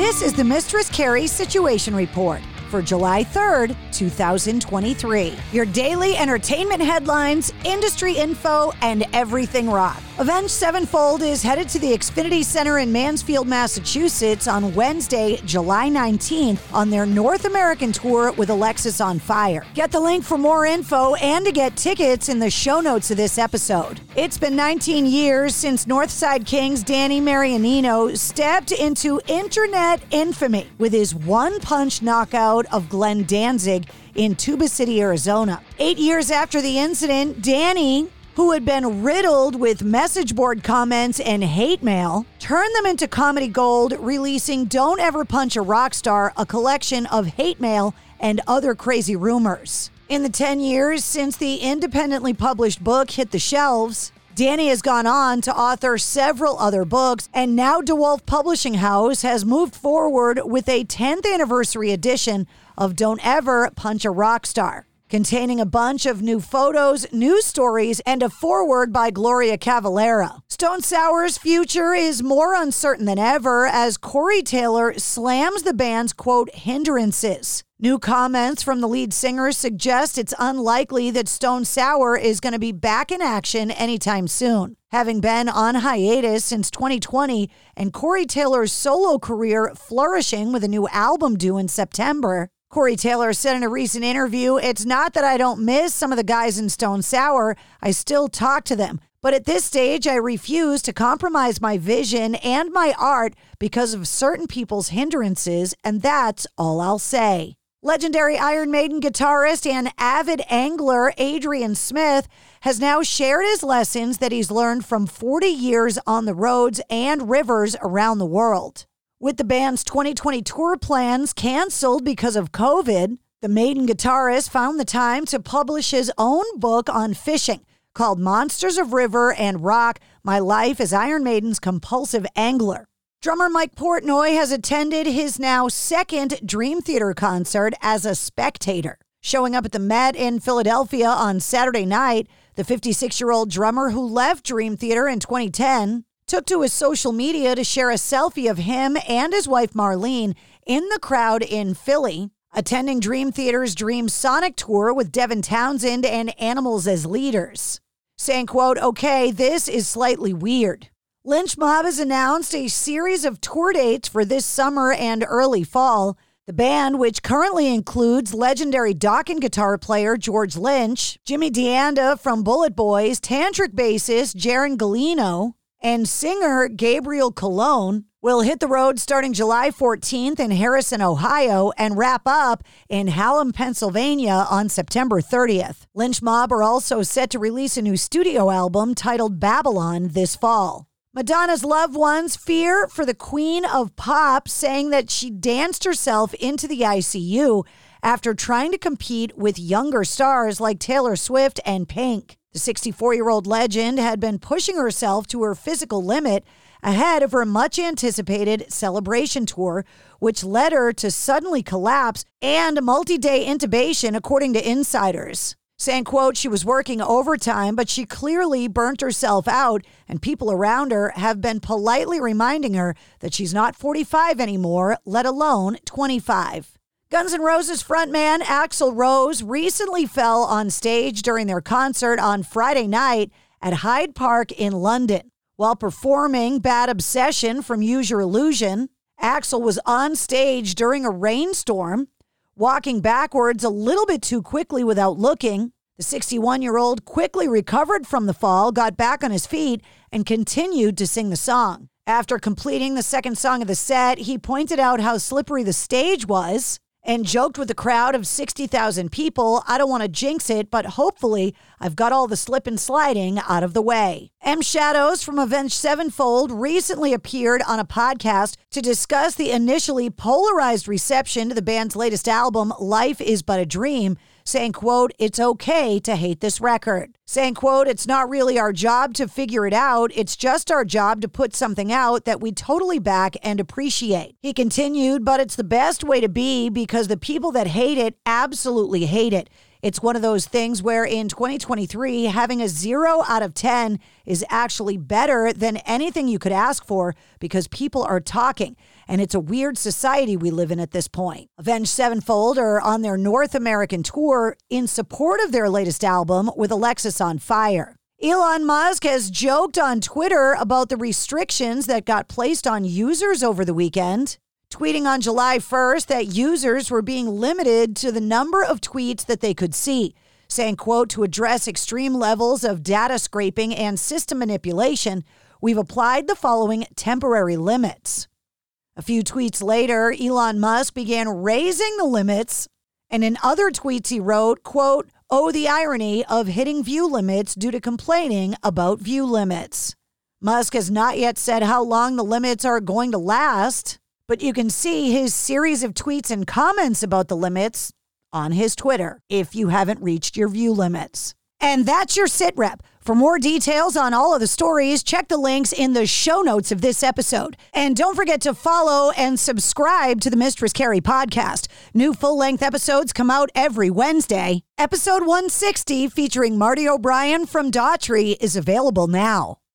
This is the Mistress Carrie Situation Report for July 3rd, 2023. Your daily entertainment headlines, industry info, and everything rock. Avenged Sevenfold is headed to the Xfinity Center in Mansfield, Massachusetts on Wednesday, July 19th on their North American tour with Alexisonfire. Get the link for more info and to get tickets in the show notes of this episode. It's been 19 years since Northside Kings Danny Marianino stepped into internet infamy with his one punch knockout of Glenn Danzig in Tuba City, Arizona. Eight years after the incident, Danny who had been riddled with message board comments and hate mail, turned them into comedy gold, releasing Don't Ever Punch a Rock Star, a collection of hate mail and other crazy rumors. In the 10 years since the independently published book hit the shelves, Danny has gone on to author several other books, and now DeWolf Publishing House has moved forward with a 10th anniversary edition of Don't Ever Punch a Rock Star containing a bunch of new photos, news stories, and a foreword by Gloria Cavalera. Stone Sour's future is more uncertain than ever as Corey Taylor slams the band's quote hindrances. New comments from the lead singer suggest it's unlikely that Stone Sour is going to be back in action anytime soon. Having been on hiatus since 2020 and Corey Taylor's solo career flourishing with a new album due in September, Corey Taylor said in a recent interview, It's not that I don't miss some of the guys in Stone Sour, I still talk to them. But at this stage, I refuse to compromise my vision and my art because of certain people's hindrances, and that's all I'll say. Legendary Iron Maiden guitarist and avid angler Adrian Smith has now shared his lessons that he's learned from 40 years on the roads and rivers around the world. With the band's 2020 tour plans canceled because of COVID, the Maiden guitarist found the time to publish his own book on fishing called Monsters of River and Rock My Life as Iron Maiden's Compulsive Angler. Drummer Mike Portnoy has attended his now second Dream Theater concert as a spectator. Showing up at the Met in Philadelphia on Saturday night, the 56 year old drummer who left Dream Theater in 2010 took to his social media to share a selfie of him and his wife Marlene in the crowd in Philly, attending Dream Theater's Dreamsonic Tour with Devin Townsend and Animals as leaders. Saying, quote, okay, this is slightly weird. Lynch Mob has announced a series of tour dates for this summer and early fall. The band, which currently includes legendary Dokken guitar player George Lynch, Jimmy D'Anda from BulletBoys, tantric bassist Jaron Gulino, and singer Gabriel Colon, will hit the road starting July 14th in Harrison, Ohio, and wrap up in Hallam, Pennsylvania on September 30th. Lynch Mob are also set to release a new studio album titled Babylon this fall. Madonna's loved ones fear for the queen of pop, saying that she danced herself into the ICU after trying to compete with younger stars like Taylor Swift and Pink. The 64 year old legend had been pushing herself to her physical limit ahead of her much anticipated celebration tour, which led her to suddenly collapse and a multi day intubation, according to insiders. Saying quote she was working overtime but she clearly burnt herself out and people around her have been politely reminding her that she's not 45 anymore let alone 25 Guns N' Roses frontman Axl Rose recently fell on stage during their concert on Friday night at Hyde Park in London. While performing Bad Obsession from Use Your Illusion, Axl was on stage during a rainstorm walking backwards a little bit too quickly without looking. The 61 year old quickly recovered from the fall, got back on his feet, and continued to sing the song. After completing the second song of the set, he pointed out how slippery the stage was and joked with a crowd of 60,000 people, I don't want to jinx it, but hopefully I've got all the slip and sliding out of the way. M Shadows from Avenged Sevenfold recently appeared on a podcast to discuss the initially polarized reception to the band's latest album, Life is But a Dream saying, quote, it's okay to hate this record. Saying, quote, it's not really our job to figure it out. It's just our job to put something out that we totally back and appreciate. He continued, but it's the best way to be because the people that hate it absolutely hate it. It's one of those things where in 2023, having a zero out of 10 is actually better than anything you could ask for because people are talking. And it's a weird society we live in at this point. Avenged Sevenfold are on their North American tour in support of their latest album with Alexisonfire. Elon Musk has joked on Twitter about the restrictions that got placed on users over the weekend tweeting on July 1st that users were being limited to the number of tweets that they could see, saying, quote, to address extreme levels of data scraping and system manipulation, we've applied the following temporary limits. A few tweets later, Elon Musk began raising the limits, and in other tweets he wrote, quote, oh, the irony of hitting view limits due to complaining about view limits. Musk has not yet said how long the limits are going to last but you can see his series of tweets and comments about the limits on his Twitter if you haven't reached your view limits. And that's your sit rep. For more details on all of the stories, check the links in the show notes of this episode. And don't forget to follow and subscribe to the Mistress Carrie podcast. New full length episodes come out every Wednesday. Episode 160, featuring Marty O'Brien from Daughtry, is available now.